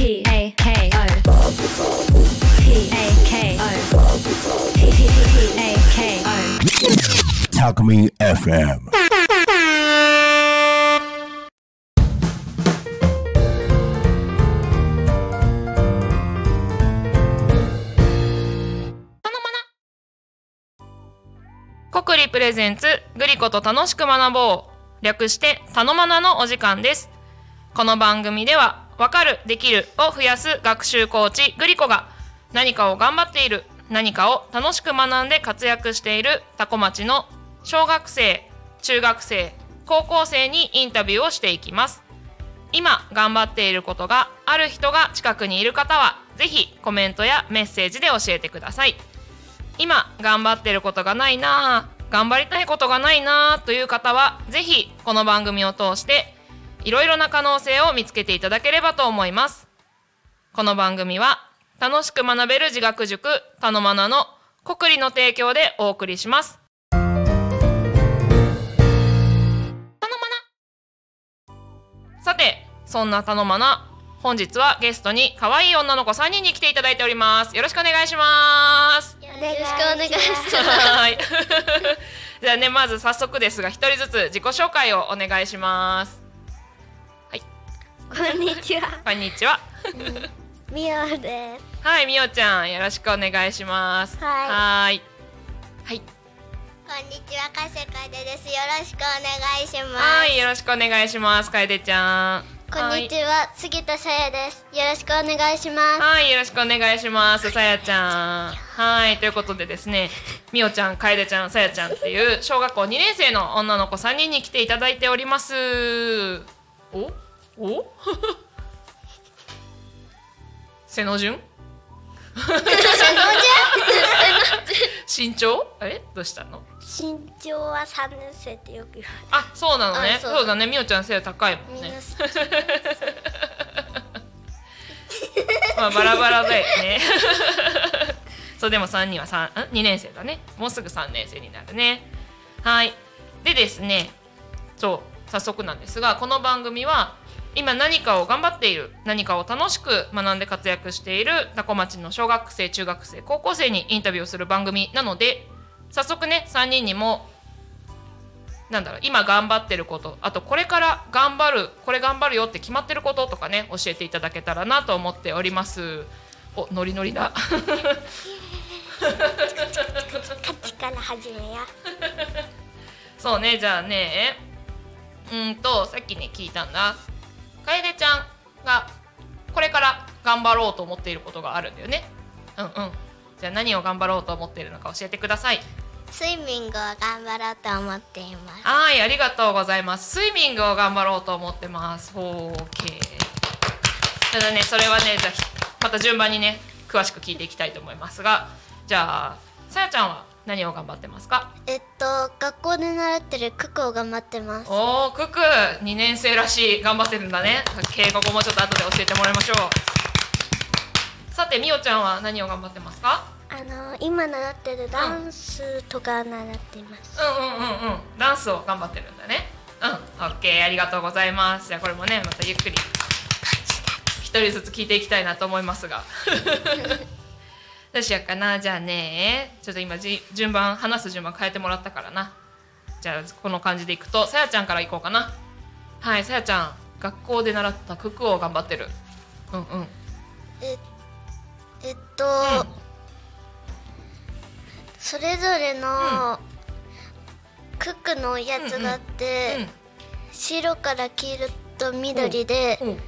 P A K O P A K O P A K O Talk Me FM. 国理プレゼンツグリコと楽しく学ぼう略してたのまなのお時間ですこの番組ではわかるできるを増やす学習コーチグリコが何かを頑張っている何かを楽しく学んで活躍しているタコ町の小学生中学生高校生にインタビューをしていきます。今頑張っていることがある人が近くにいる方はぜひコメントやメッセージで教えてください。今頑張ってることがないなぁ頑張りたいことがないなぁという方はぜひこの番組を通していろいろな可能性を見つけていただければと思いますこの番組は楽しく学べる自学塾たのまなの国理の提供でお送りしますさてそんなたのまな本日はゲストに可愛い女の子3人に来ていただいておりますよろしくお願いしますよろしくお願いします。はい。じゃあね、まず早速ですが、一人ずつ自己紹介をお願いします。こんにちは。こんにちは。みおです。はい、みおちゃん、よろしくお願いします。はい。はい。こんにちは、かせかでです。よろしくお願いします。はい、よろしくお願いします。かえでちゃん。こんにちは、杉田さやです。よろしくお願いします。はい、よろしくお願いします。さやちゃん。はい、ということでですね、みおちゃん、かえでちゃん、さやちゃんっていう小学校2年生の女の子3人に来ていただいております。お？お？背の順身長あれどうしたの？身長は三年生ってよく言わあ、そうなのね。あそうだね。みおちゃん背高いもんねな。まあバラバラだよね。そうでも三人は三ん？二年生だね。もうすぐ三年生になるね。はい。でですね、そう早速なんですが、この番組は今何かを頑張っている、何かを楽しく学んで活躍している多古町の小学生、中学生、高校生にインタビューをする番組なので、早速ね三人にもなんだろう今頑張ってることあとこれから頑張るこれ頑張るよって決まってることとかね教えていただけたらなと思っております。おノリノリだ。カチから始めや。そうねじゃあね。うーんとさっきね聞いたんだ楓ちゃんがこれから頑張ろうと思っていることがあるんだよね。うんうん。じゃあ何を頑張ろうと思っているのか教えてください。スイミングを頑張ろうと思っています。はいありがとうございます。スイミングを頑張ろうと思ってます。オーケー。ただねそれはねじゃまた順番にね詳しく聞いていきたいと思いますが。じゃあさやちゃんは何を頑張ってますか？えっと学校で習ってる九九を頑張ってます。おおクク2年生らしい頑張ってるんだね。敬語語もちょっと後で教えてもらいましょう。さてみおちゃんは何を頑張ってますか？あの今習ってるダンスとか習っています。うんうんうんうん。ダンスを頑張ってるんだね。うん。オッケーありがとうございます。じゃあこれもねまたゆっくり一人ずつ聞いていきたいなと思いますがどうしようかな。じゃあね。ちょっと今じ順番話す順番変えてもらったからな。じゃあこの感じでいくとさやちゃんからいこうかな。はいさやちゃん。学校で習った九九を頑張ってる。うんうん。ええっと、うん。それぞれの、クックのやつがあって、白から黄色と緑で、うんう。ん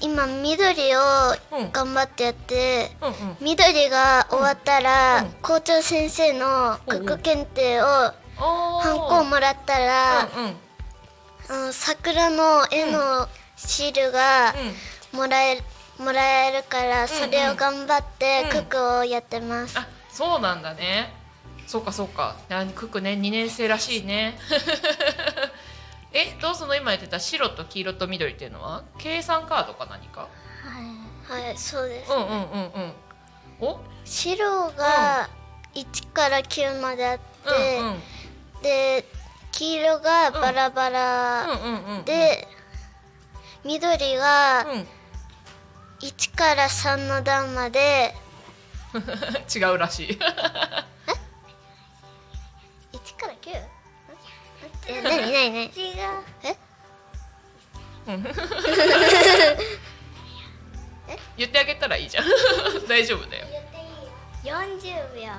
今緑をうん。頑張ってやって、うんうん。緑が終わったら、うん校長先生のクック検定をハンコをもらったら、うんうん。あの桜の絵のシールがうん。もらえもらえるから、それを頑張ってうん。クックをやってます。あそうなんだね。そうかそうか。あクックね2年生らしいねえどうその今言ってた白と黄色と緑っていうのは？計算カードか何か？はい、そうです。うんうんうんうん。お？白が1から9まであって、うんうん。で黄色がバラバラ、で緑がうん。1から3の段まで。違うらしい。1から 9? え何何何違う。え？言ってあげたらいいじゃん。大丈夫だよ。40秒。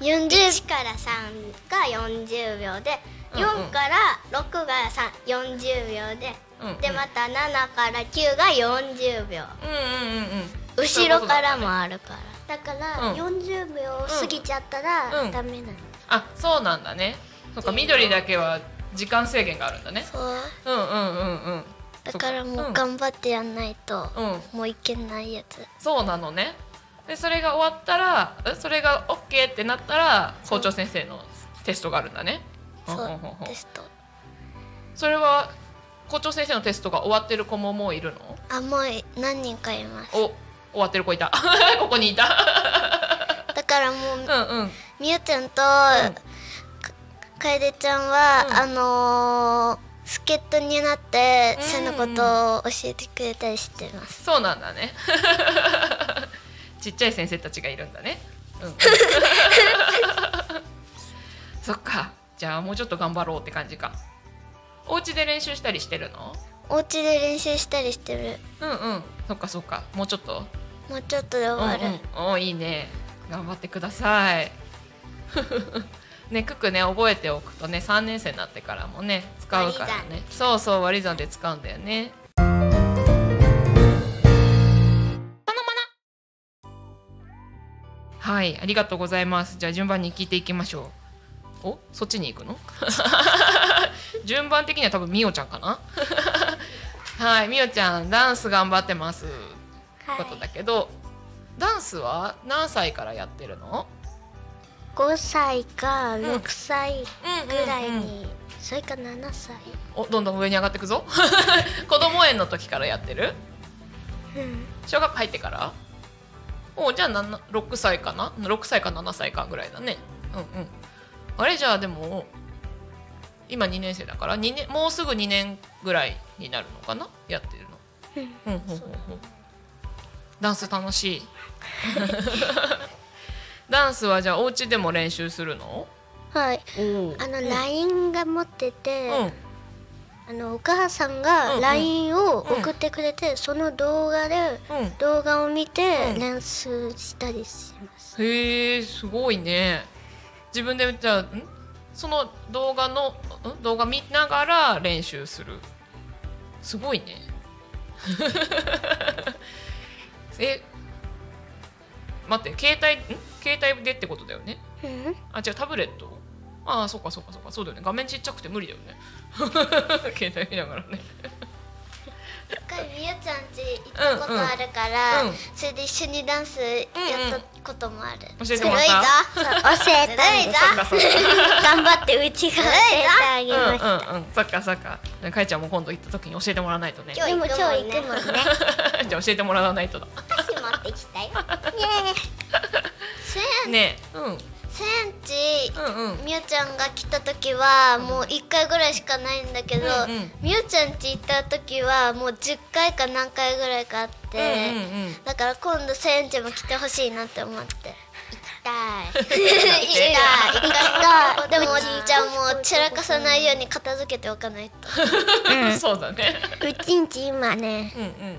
40 1から3が40秒でうんうん。4から6が3 40秒で、うんうん。でまた7から9が40秒。うんうんうんうん。後ろからもあるから。だからうん。40秒過ぎちゃったらうん。ダメなの、あそうなんだねそっか緑だけは時間制限があるんだね。そう。うんうんうんうん。だからもう頑張ってやんないとうん、うん、もういけないやつ。そうなのね。でそれが終わったらえそれが OK ってなったら校長先生のテストがあるんだね。そう。んテスト。それは校長先生のテストが終わってる子ももういるの？あもう何人かいます。お終わってる子いた。ここにいた。だからもううんうん。みゆちゃんとか楓ちゃんは、うん。あのー助っ人になってうん。そのことを教えてくれたりしてます。そうなんだね。ちっちゃい先生たちがいるんだね。うん。う んそっか。じゃあもうちょっと頑張ろうって感じか。お家で練習したりしてるの？お家で練習したりしてる。うんうん。そっかそっか。もうちょっと？もうちょっとで終わる、うんうん、おいいね。頑張ってくださいねククね覚えておくとね3年生になってからもね使うからね。そうそう割り算で使うんだよね。はいありがとうございます。じゃあ順番に聞いていきましょう。おそっちに行くの？順番的には多分みおちゃんかな？はいみおちゃんダンス頑張ってます。ことだけど、ダンスは何歳からやってるの？5歳か6歳ぐぐらいに、それか7歳。おどんどん上に上がっていくぞ。子供園の時からやってる？うん。小学校入ってから？おじゃあ7 6歳かな？6歳か7歳かぐらいだね。うんうん。あれ？じゃあでも今2年生だから？2年もうすぐ2年ぐらいになるのかな？やってるの。うん。うんうんうんダンス楽しい ダンスはじゃあお家でも練習するの？はい。おあの LINE が持ってて、うん。あのお母さんうんうがん LINE を送ってくれて、その動画でうん。動画を見てうん。練習したりします、へえすごいね。自分でじゃあん？その動画のん？動画見ながら練習する。すごいね。え待って携帯ん？携帯でってことだよね。うんあ違うタブレット？ああそっかそっかそっか。そうだよね。画面ちっちゃくて無理だよね。携帯見ながらね。一回みゆちゃん家行ったことあるから、うんうん。それで一緒にダンスやったこともある、教えてもらった？教えた頑張ってうちが教えてあげました、うんうんうん。そっかそっか。かいちゃんも今度行った時に教えてもらわないとね。じゃでも今日行くもんね。あ教えてもらわないとだ。箸持ってきたよ。せんね。えうん。センチうんうん。みゆちゃんが来た時はもう1回ぐらいしかないんだけど、うんうん。みゆちゃん家行った時はもう10回か何回ぐらいかあって、うんうんうん。だから今度センチも来てほしいなって思って。行きたい。行きたい。行きたい。でもおうちじい。ちゃんも散らかさないように片付けておかないと。そうだね。う ちんち今ねうんうん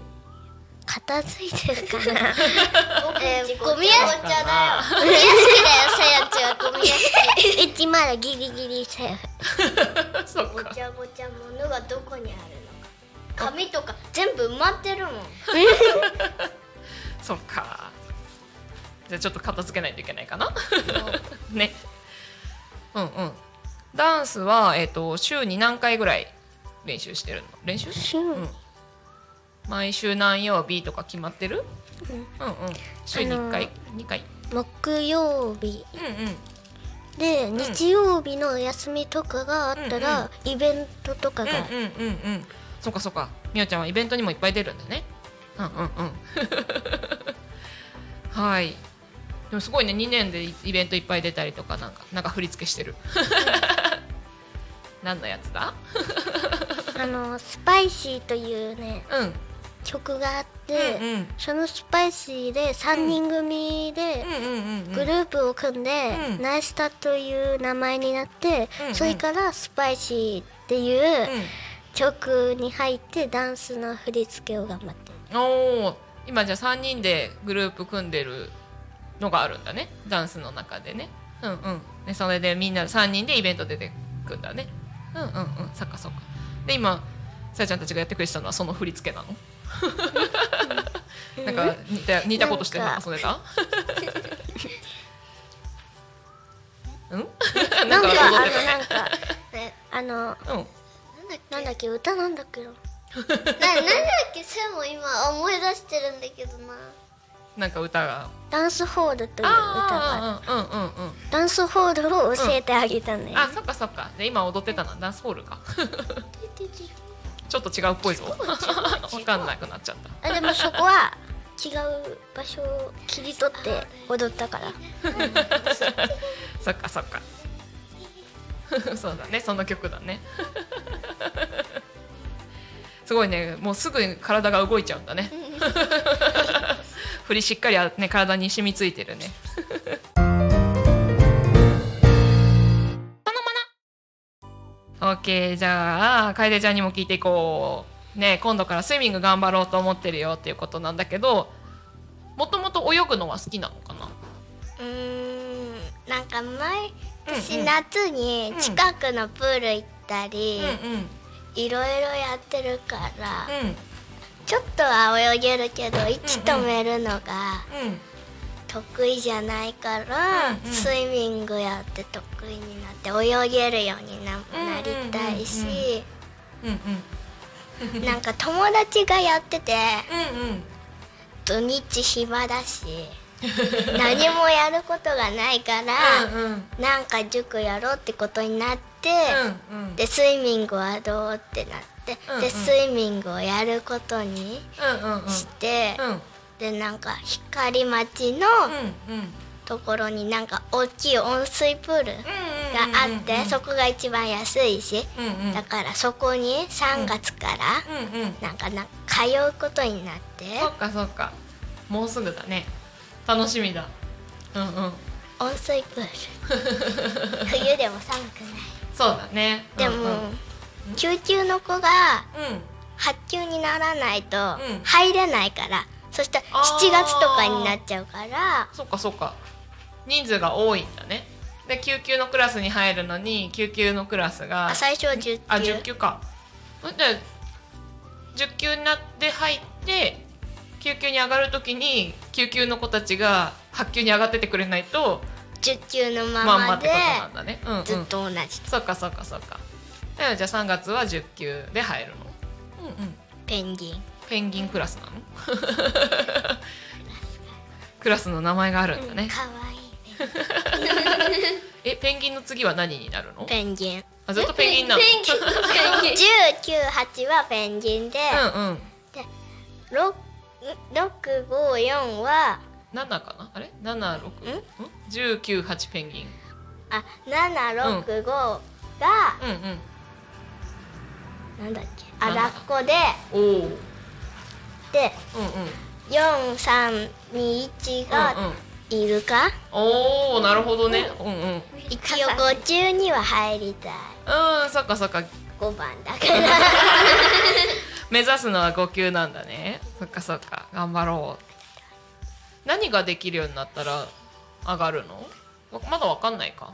片付いてるかな。えー、ゴミ屋敷だよ。ゴミ屋敷だよセンチはゴミ屋敷うちまだギリギリセーフそっかちゃごちゃ物がどこにあるのか紙とか全部埋まってるもんそっかじゃあちょっと片付けないといけないかなねうんうんダンスは、えっと週に何回ぐらい練習してるの練習週うん毎週何曜日とか決まってる、うん、うん週に1回、二回？木曜日。うんうん。で日曜日の休みとかがあったら、イベントとかが、うんうんうんうん。そっかそっか。みおちゃんはイベントにもいっぱい出るんだね。うんうんうん。はい。でもすごいね。2年でイベントいっぱい出たりとかなんかなんか振り付けしてる。何のやつだ？あのスパイシーというねうん曲があって、うんうん。そのスパイシーで3人組でグループを組んで、うん。ナイスタという名前になって、うんうん。それからスパイシーっていう曲に入ってダンスの振り付けを頑張ってる。おお今じゃあ3人でグループ組んでるのがあるんだね。ダンスの中でね。うんうん。でそれでみんな3人でイベント出てくんだね。うんうんうん。そっかそっか。で今さやちゃんたちがやってくれてたのはその振り付けなの？なんか似た似たことして遊んでた？うん？なんんかあのなんかねあのたねなんだっけ？歌なんだっけな？ななんだっけ？それも今思い出してるんだけどな。うんなんか歌が。ダンスホールという歌がうんうんうんるダンスホールを教えてあげたね、あそっかそっか。で今踊ってたのはダンスホールか ちょっと違うっぽいぞ。わかんなくなっちゃった。あでもそこは違う場所を切り取って踊ったから。そっかそっか。そうだね。その曲だね。すごいね。もうすぐに体が動いちゃうんだね。振りしっかりあね体に染みついてるねオッケーじゃあ楓ちゃんにも聞いていこう。ね今度からスイミング頑張ろうと思ってるよっていうことなんだけどもともと泳ぐのは好きなのかな？うーんなんか毎年うんうん。夏に近くのプール行ったり、いろいろやってるから、うん。ちょっとは泳げるけど息止めるのがうん得意じゃないから、うんうん。スイミングやって得意になって泳げるようにななりたいし、なんか友達がやっててうんうん。土日暇だし何もやることがないから、うんうん。なんか塾やろうってことになって、うんうん。でスイミングはどうってなって、うんうん。でスイミングをやることにして、うんうんでなんか光町のうんところになんか大きい温水プールがあって、そこが一番安いし、うんうん。だからそこに3月からなんかな通うことになって、そっかそっか。もうすぐだね。楽しみだ。うんうん。温水プール。冬でも寒くない。そうだね。でも、救急の子がうん。発給にならないとん。入れないから、そしたらあー。7月とかになっちゃうから。そっかそっか。人数が多いんだね。で救急のクラスに入るのに救急のクラスがあ最初は10級あ10級か。で10級になって入って救急に上がるときに救急の子たちが8級に上がっててくれないと10級のままってことなんだね。うん、うん、ずっと同じ、そっかそっかそっか。じゃあ3月は10級で入るの。うんうん。ペンギンペンギンクラスなの？クラスの名前があるんだね、かわいい えペンギンの次は何になるの？ペンギン。あずっとペンギンなの？1098 はペンギンで、うんうん。六654は7かな？あれ？76ん？198ペンギン。あ765が、うん。うんなんだっけ？あラッコでおお4321がうんうん。イルカ、おおなるほどね。うんうん。一応50には入りたい。うんそっかそっか。5番だから。目指すのは5級なんだね。そっかそっか。頑張ろう。何ができるようになったら上がるの？わまだわかんないか？わ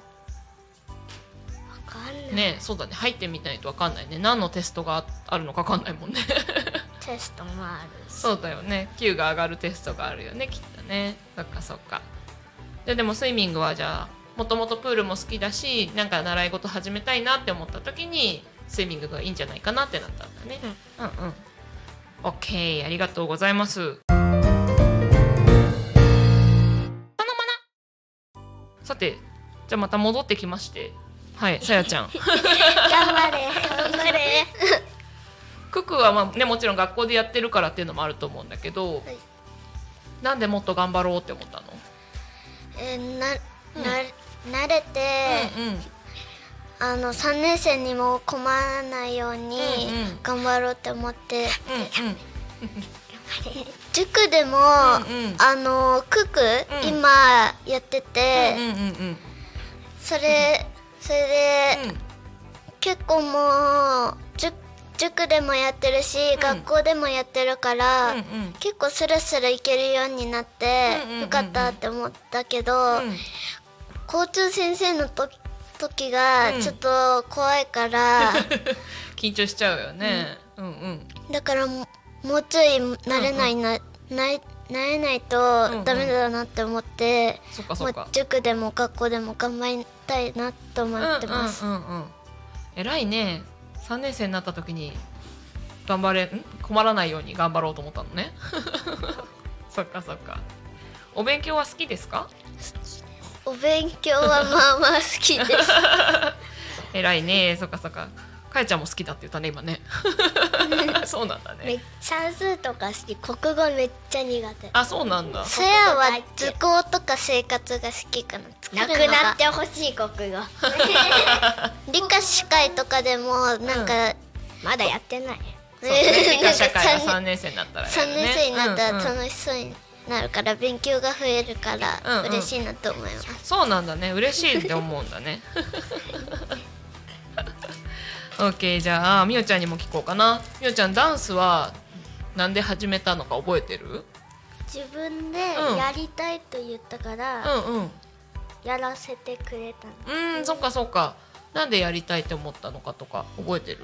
かんない、ねそうだね。入ってみないとわかんないね。何のテストがああるのかわかんないもんねテストもあるし。そうだよね。級が上がるテストがあるよねきっとね。そっかそっか。ででもスイミングはじゃあもともとプールも好きだしなんか習い事始めたいなって思った時にスイミングがいいんじゃないかなってなったんだね、うん、うん OK ありがとうございます。さてじゃあまた戻ってきまして。はいさやちゃん。頑張れ頑張れククはまあねもちろん学校でやってるからっていうのもあると思うんだけど、はい。なんでもっと頑張ろうって思ったの？えーなな慣れて、うんうん。あの3年生にも困らないようにうんうん。頑張ろうって思って、うんうん。塾でも、うんうん。あのクック、うん。今やってて、うんうんうん。それそれで、うん。結構もう塾塾でもやってるし、ん学校でもやってるから、うんうん結構スルスル行けるようになって、うんうんうんうんよかったって思ったけど、うん校長先生のと時がうんちょっと怖いから、緊張しちゃうよね。うんうん。だからももうちょい慣れないな、なれ慣れないとダメだなって思って、そっかそっかもう。塾でも学校でも頑張りたいなと思ってます。うんうんうんうん。偉いね。三年生になった時に頑張れん？困らないように頑張ろうと思ったのね。そっかそっか。お勉強は好きですか？お勉強はまあまあ好きです。偉いね。そっかそっか。かやちゃんも好きだって言ったね今ね。そうなんだね。算数とか好き国語めっちゃ苦手あそうなんだ。そやは図工とか生活が好きかな。作なくなってほしい国語 理科司会とかでもなんか、まだやってないそうね。理科社会は三三年生になったらや三るね。年生になったらうんうん楽しそうになるから勉強が増えるからうんうん嬉しいなと思います。そうなんだね嬉しいって思うんだね OK じゃあみおちゃんにも聞こうかな。みおちゃんダンスはなんで始めたのか覚えてる？自分でうん。やりたいと言ったかうら、んうん。やらせてくれたの。うーんそっかそっか。なんでやりたいって思ったのかとか覚えてる？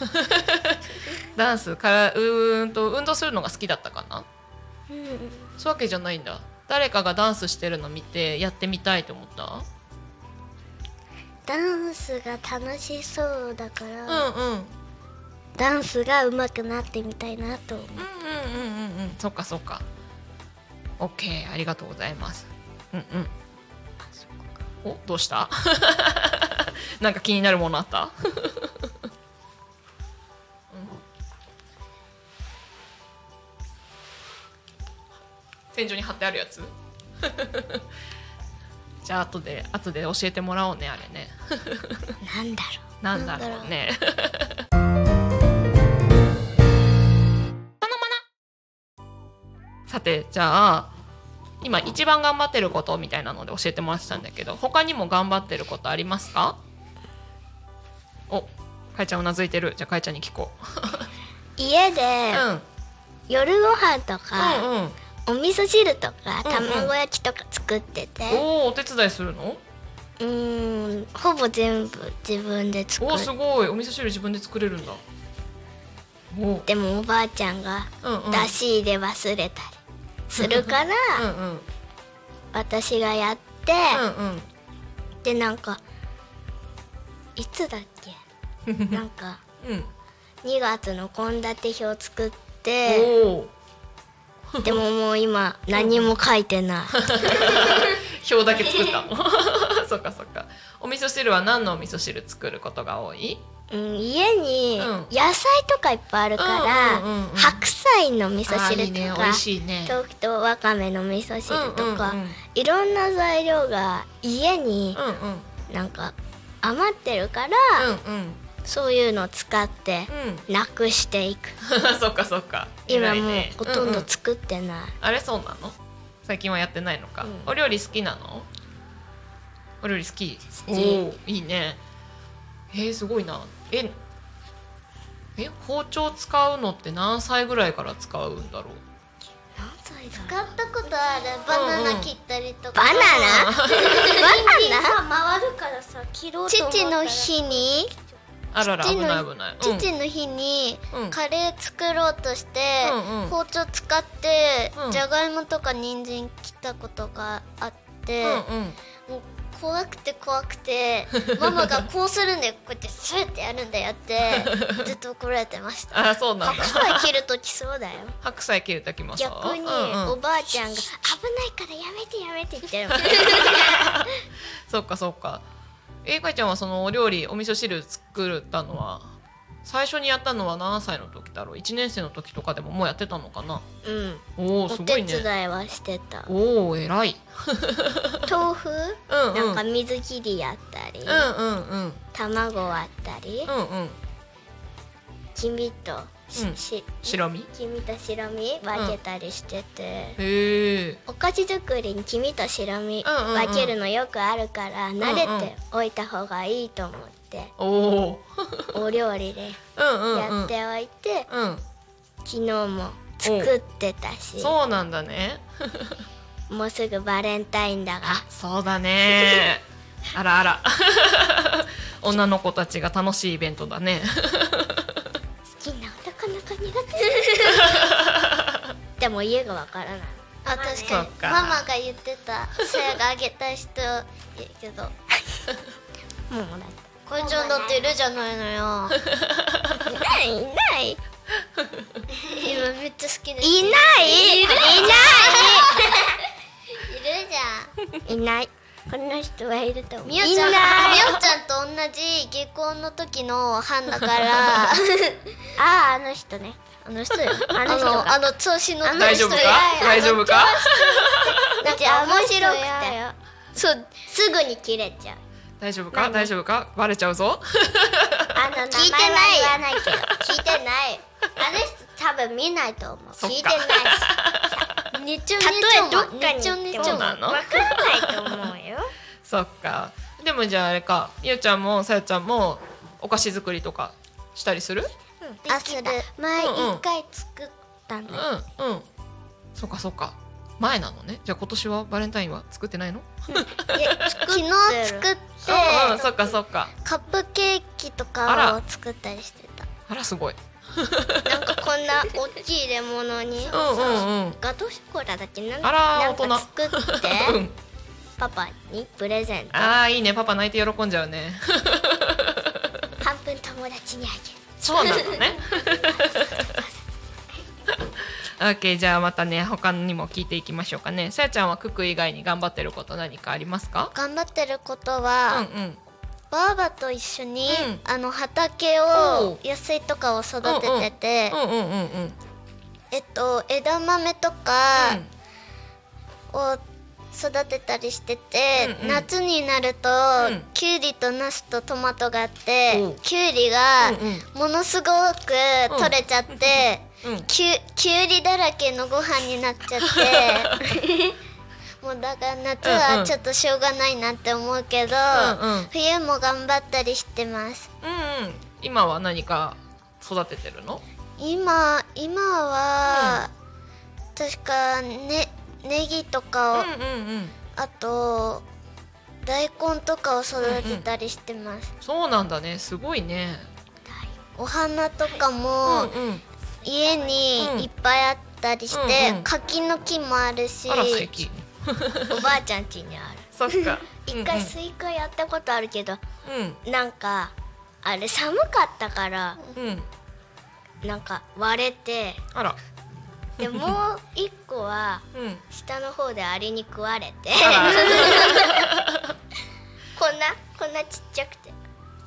ダンスからうーんと運動するのが好きだったかな？うん。そういうわけじゃないんだ。誰かがダンスしてるの見てやってみたいと思った？ダンスが楽しそうだから、うんうん。ダンスが上手くなってみたいなと思う。うんうんうんうんうん。そっかそっか。OK ありがとうございます。うんうん。おどうした？なんか気になるものあった、天井に貼ってあるやつ？じゃあ後で後で教えてもらおうねあれね。なんだろなんだろうね。さてじゃあ今一番頑張ってることみたいなので教えてもらってたんだけど他にも頑張ってることありますか？おかいちゃんうなずいてる。じゃあかいちゃんに聞こ家でう、うん、夜ご飯とうんか、うんお味噌汁とかうんうん。卵焼きとか作ってて、おおお手伝いするの？うーんほぼ全部自分で作おおるすごい。お味噌汁自分で作れるんだ。おでもおばあちゃんがうんうん。出し入れ忘れたりするから、うんうん。私がやって、うんうん。でなんかいつだっけ？なんかうん。2月の献立表作っておお でももう今何も書いてない。表だけ作った。の そっかそっか。お味噌汁は何のお味噌汁作ることが多い？うん、家にうん。野菜とかいっぱいあるから、うんうんうんうん。白菜の味噌汁とかいいね。美味しいね。豆腐とわかめの味噌汁とか、うんうんうんいろんな材料が家になんか余ってるから、うんうんそういうのを使ってうん。なくしていく、そっかそっか。今もうほとんううど作ってない、あれそうなの？最近はやってないのか、うん。お料理好きなの？お料理好き？好き。おーいいね。えー、すごいな。ええ包丁使うのって何歳ぐらいから使うんだろう？使ったことある。バナナ切ったりとか、バナナ？バ 回るからさ切ろ父の日に？あらら危父のない危ない、うん。父の日にうん。カレー作ろうとして、うんうん。包丁使って、うん。じゃがいもとか人参切ったことがあって、うんうん。怖くて怖くて ママがこうするんだよ。こうやってスーってやるんだよって ずっと怒られてました。あそうなんだ。白菜切るときそうだよ。白菜切る時もそう？逆にうんうん。おばあちゃんが「危ないからやめてやめて」って そっかそっかえいかいちゃんはそのお料理お味噌汁作ったのは最初にやったのは何歳の時だろう？1年生の時とかでももうやってたのかな？うん。おおお手すごいね。伝いはしてた。おお偉い。豆腐？うんうん。なんか水切りやったり。うんうんうん。卵割ったり。うんうん。黄身とうんし白身？黄身と白身分けたりしてて、へえ。お菓子作りに黄身と白身うんうんうん。分けるのよくあるから、慣れておいた方がいいと思って、おお お料理でうんうんうん。やっておいて、うん。昨日も作ってたし。そうなんだね。もうすぐバレンタインだが。あそうだね。あらあら。女の子たちが楽しいイベントだね手でも家がわからない。あ確そか。にママが言ってた。さやがあげた人いるけどもうもらっこれちゃんだっているじゃないのよ。たいないいない。今めっちゃ好きです。いない。いるい。るじゃん。いないこの人はいると思う。みおちゃんみいない。おちゃんと同じ下校の時の班だから。あああの人ねあの人よ。あの人かあの調子乗ってる大丈夫か？大丈夫か？なんか面白くて。やそう。すぐに切れちゃう。大丈夫か？大丈夫か？バレちゃうぞ。あの聞いてない。言わないけど聞いてない。あの人多分見ないと思う。聞いてないし。ねちょたとねちょえどっかにねちょねちょそうなの？わからないと思うよ。そっか。でもじゃああれか。ゆうちゃんもさやちゃんもお菓子作りとかしたりする？あする。前うんうん。一回作ったんだよ。うんうん。そっかそっか。前なのね。じゃあ今年はバレンタインは作ってないの？昨日作ってうんうん。そっかそっか。カップケーキとあから。を作ったりしてた。あらすごい。なんかこんな大きい入れ物にうんうんうん。ガトーショコラだっけ？なんなんか作ってうん。パパにプレゼント。あーいいね。パパ泣いて喜んじゃうね。半分友達にあげるそうなのね。オッケーじゃあまたね他にも聞いていきましょうかね。さやちゃんはクック以外に頑張ってること何かありますか？頑張ってることうんは、うん。ばあばと一緒に、うん。あの畑おをう。野菜とかを育ててて、うんうんうんうんえっと枝豆とかを育てたりしてて、うんうん。夏になると、うん。きゅうりとナスとトマトがあっおてうきゅうりがうんものすごく取れちゃって、うん。うんきゅきゅうりだらけのご飯になっちゃって もうだから夏はちょっとしょうがないなって思うけど、うんうん。冬も頑張ったりしてます。うんうん。今は何か育ててるの？今今は、確かねネギとかを、うんうんうん。あと大根とかを育てたりしてます、そうなんだね。すごいね。お花とかうもんうん。家にいっぱいあったりして、うんうん。柿の木もあるし おばあちゃん家にある。そっか。一回スイカやったことあるけどうん。なんかあれ寒かったからうん。うん。なんか割れてあらで もう一個はうん。下の方でアリに食われて。こんなこんなちっちゃくて。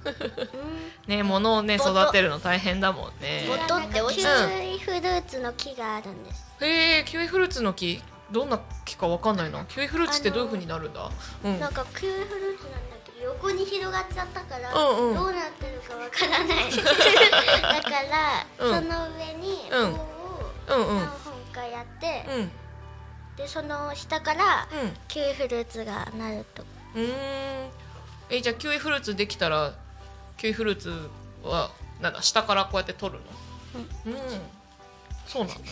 ね物をね育てるの大変だもんね。ボトって落ちうキウイフルーツの木があるんです。へえキウイフルーツの木？どんな木かわかんないな。キウイフルーツってどういう風になるんだ？うん。なんかキウイフルーツなんだけど横に広がっちゃったから、うんうん。どうなってるかわからない。だから、うん。その上にうんうんうんやって、うん。でその下からうん。キウイフルーツがなると。うーん。えじゃあキウイフルーツできたらキウイフルーツはなんだ下からこうやって取るの？うん、そうなんだね。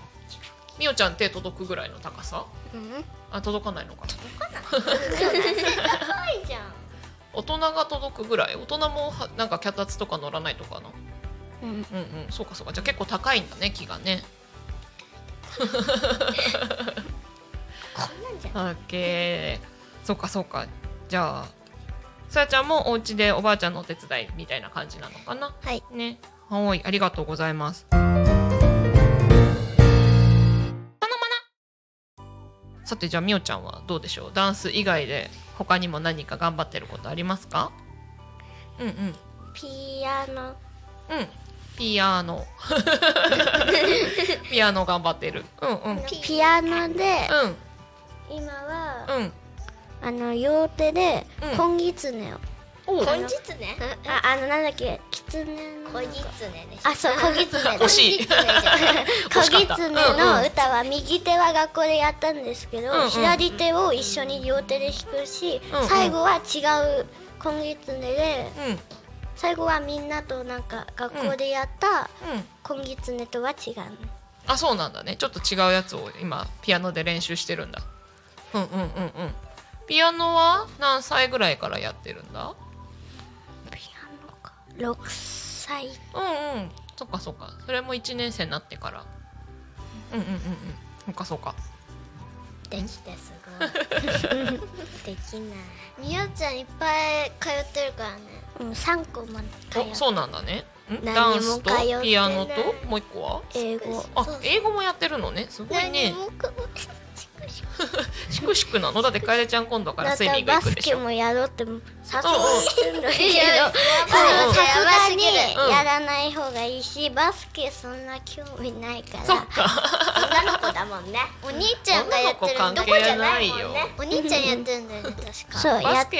みおちゃん手届くぐらいの高さ？うん。あ届かないのかな？高い。じゃん。大人が届くぐらい？大人もはなんか脚立とか乗らないとかなうん。うんうん。そうかそうか。じゃあ結構高いんだね木がね こんなんじゃん。オッケー。そうかそうか。じゃあさやちゃんもお家でおばあちゃんのお手伝いみたいな感じなのかな？はい。ね。はいありがとうございます。さてじゃあみおちゃんはどうでしょう？ダンス以外で他にも何か頑張ってることありますか？うんうん。ピアノ。うんピアノ。ピアノ頑張ってる。うんうん。うんピアノで今は、うん。あの両手でうん。本狐を。おう。小狐ああのなんだっけ？狐の。小狐でしあそう小狐だ惜狐 の歌は右手は学校でやったんですけど、うんうん。左手を一緒に両手で弾くし、うんうん。最後は違う小狐でうんうん最後はみんなとなんか学校でやったうん。小狐とは違うの、あそうなんだね。ちょっと違うやつを今ピアノで練習してるんだ。うんうんうんうん。ピアノは何歳ぐらいからやってるんだ？ピアノか。6歳。うんうん。そっかそっか。それも1年生になってから。うんうんうんうん。そっかそっか。できてすごい。できない。みよちゃんいっぱい通ってるからねうん、3個まで通おそうなんだね。ん？何もダンスと通ってない。ピアノと？もう一個は？英語。あ英語もやってるのね？すごいね。何もかもしくしくなの？だって楓ちゃん今度かだっらスイミングてバス行くでしょ。ケもやろうって 誘ってるんだけどいややばさすがにすぎるうん。やらない方がいいしバスケそんな興味ないから。そっか女の子だもんね。お兄ちゃんがやってる女の子関係ないよ。お兄ちゃんやってるんだよね 確か。そうやって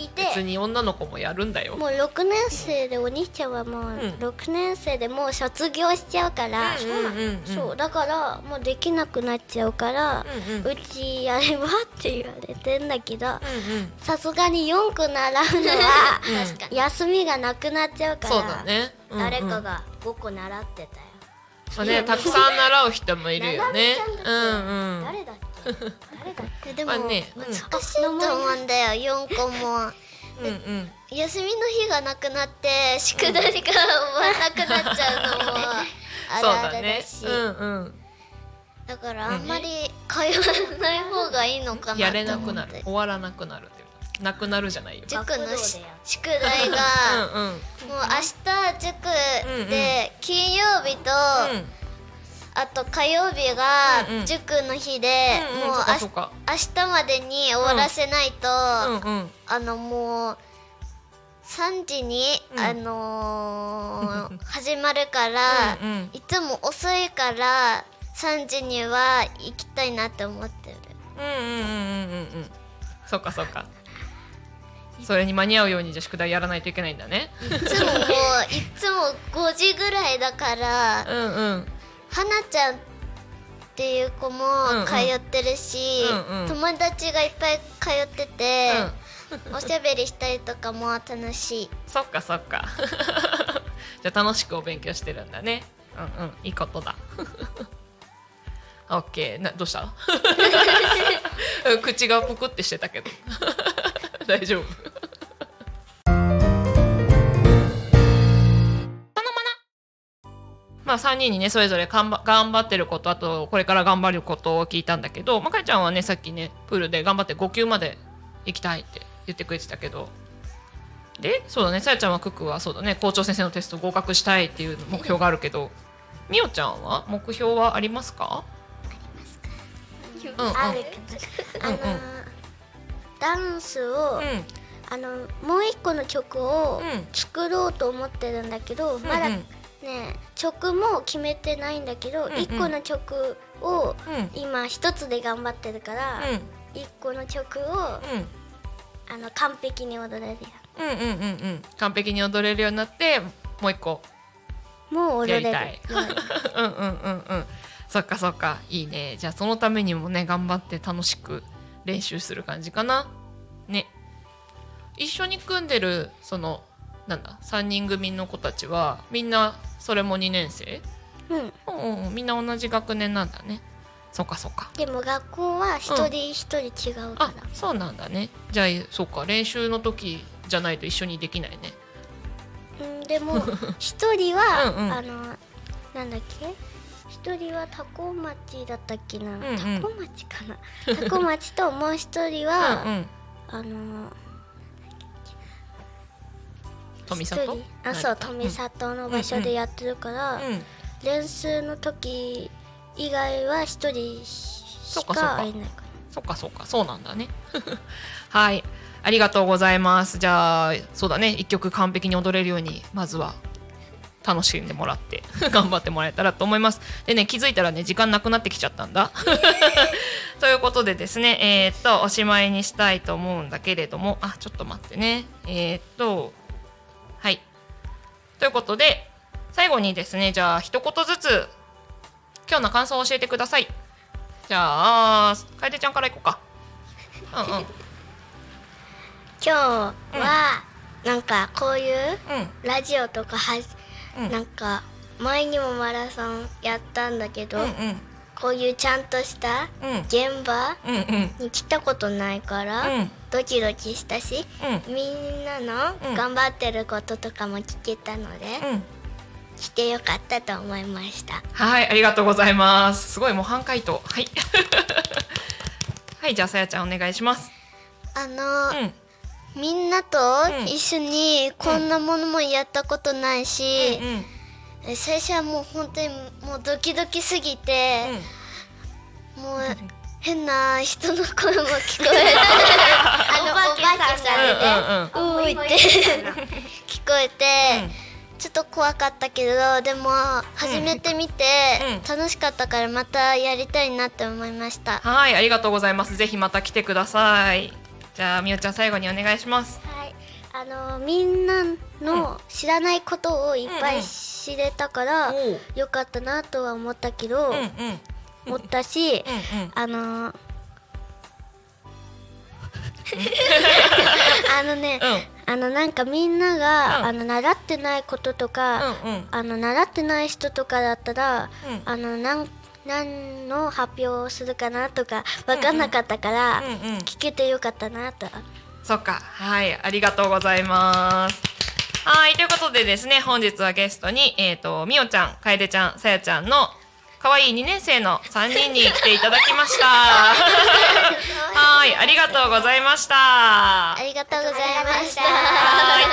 いて。別に女の子もやるんだよ。もう6年生でお兄ちゃんはもう6年生でもう卒業しちゃうから、うんうんうんうん。そうだからもうできなくなっちゃうから、うんうん。うちやればって言われてんだけどうんうん。さすがに4区習うのは休みがなくなっちゃうから。そうだね、うんうん。誰かが5個習ってたよ、まあね、たくさん習う人もいるよね。うんうん。誰だっけ？誰だっけ？でも難しいと思うんだよ4個もうんうん。休みの日がなくなって宿題が終わらなくなっちゃうのもあそうるあるだ。しうんうん。だからあんまり通わない方がいいのかなやれなくなる。終わらなくなる。なくなるじゃないよ。塾の宿題がうんうん。もう明日塾で金曜日とあと火曜日がうんうん塾の日でうんうんもうそっかそっか明日までに終わらせないとうんうん。あのもう3時に、うんあのー 始まるから、うんうんいつも遅いから3時には行きたいなって思ってるうんうんうんうんうんうん。そっかそっか。それに間に合うようにじゃあ宿題やらないといけないんだね。いつもいつも5時ぐらいだからうんうん。はなちゃんっていう子もうんうん通ってるし、うんうん友達がいっぱい通ってて、おしゃべりしたりとかも楽しいそっかそっか。じゃあ楽しくお勉強してるんだね。うんうん。いいことだ。オッケー。などうした？うん口がぷくってしてたけど。大丈夫。まあ3人にねそれぞれ頑張頑張ってることあとこれから頑張ることを聞いたんだけどまあかいちゃんはねさっきねプールで頑張って5級まで行きたいって言ってくれてたけど。でそうだねさやちゃんはクックはそうだね校長先生のテスト合格したいっていう目標があるけどみおちゃんは？目標はありますか？うんうん。あるけどあの、ダンスを、うん。あのもう一個の曲をうん。作ろうと思ってるんだけど、まだうん。ね曲も決めてないんだけど、うんうん。一個の曲をうん。今一つで頑張ってるから、うん。一個の曲をうん。あの完璧に踊れるよ。うんうんうんうん。完璧に踊れるようになってもう一個。もう踊れる。やりたい。うんうんうんうん。そっかそっか。いいね。じゃあそのためにもね頑張って楽しく練習する感じかな。ね。一緒に組んでるそのなんだ3人組の子たちはみんなそれも2年生？うん。うんうんうんみんな同じ学年なんだね。そっかそっか。でも学校は一人一人違うかあら、そうなんだね。じゃあそうか練習の時じゃないと一緒にできないね。うん、でも 一人はうんうん。あのなんだっけ？一人はタコ町だったっけな、んうん。タコ町かな？タコ町ともう一人うんは、うん。あの富里一人。あそう富里の場所でやってるから、練習の時以外は一人しかそっかか。いないかそっかそっかそうなんだね。はいありがとうございます。じゃあそうだね。一曲完璧に踊れるようにまずは楽しんでもらって 頑張ってもらえたらと思います。でね気づいたらね時間なくなってきちゃったんだ。ということでですねえー、っとおしまいにしたいと思うんだけれども。あちょっと待ってね。えー、っとはい。ということで最後にですねじゃあ一言ずつ今日の感想を教えてください。じゃあ楓ちゃんからいこうか。うんうん。今日は、なんかこういううん。ラジオとかは、うん。なんか前にもマラソンやったんだけど、うんうんこういうちゃんとしたうん。現場うんうん。に来たことないから、うん。ドキドキしたし、うん。みんなのうん。頑張ってることとかも聞けたので、うん。来てよかったと思いました。はいありがとうございます。すごい模範解答。はい。はいじゃあさやちゃんお願いします。あの、うん。みんなとうん。一緒にこんなものもやったことないし、うんえ最初はもう本当にもうドキドキすぎて、もう変な人の声も聞こえてあのお化けさんでね、うんうんうんうーいって聞こえて、ちょっと怖かったけどでも初めて見てうん。楽しかったからまたやりたいなって思いました。はいありがとうございます。ぜひまた来てください。じゃあみおちゃん最後にお願いします。はい、あのみんなの知らないことをいっぱい知れたから、よかったなとは思ったけど、思ったし、あの あのね、うん。あのなんかみんなが、うん。あの習ってないこととか、うんうん。あの習ってない人とかだったら、うん。あのなん何の発表をするかなとか分かんなかったから、聞けてよかったなと。そっか。はい。ありがとうございます。はい。ということでですね本日はゲストにえっ、とみおちゃんかえでちゃんさやちゃんの可愛い2年生の3人に来ていただきました。はい。ありがとうございました。ありがとうございました。はい。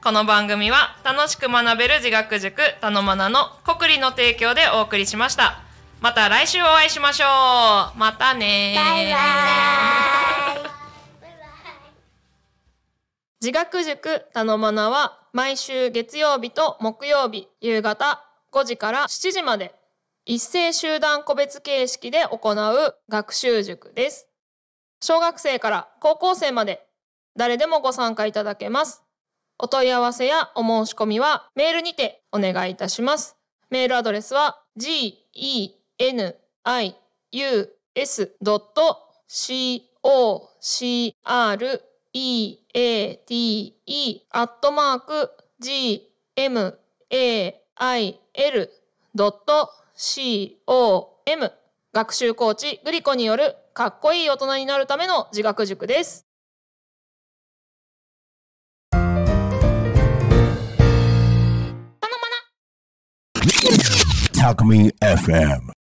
この番組は楽しく学べる自学塾たのまなの国理の提供でお送りしました。また来週お会いしましょう。またねバイバイ。自学塾たのまなは毎週月曜日と木曜日夕方5時から7時まで一斉集団個別形式で行う学習塾です。小学生から高校生まで誰でもご参加いただけます。お問い合わせやお申し込みはメールにてお願いいたします。メールアドレスは g e n i u s c o c r e a t e アットマーク g m a i l ドット c o m 学習コーチグリコによるかっこいい大人になるための自学塾です。Talk Me FM.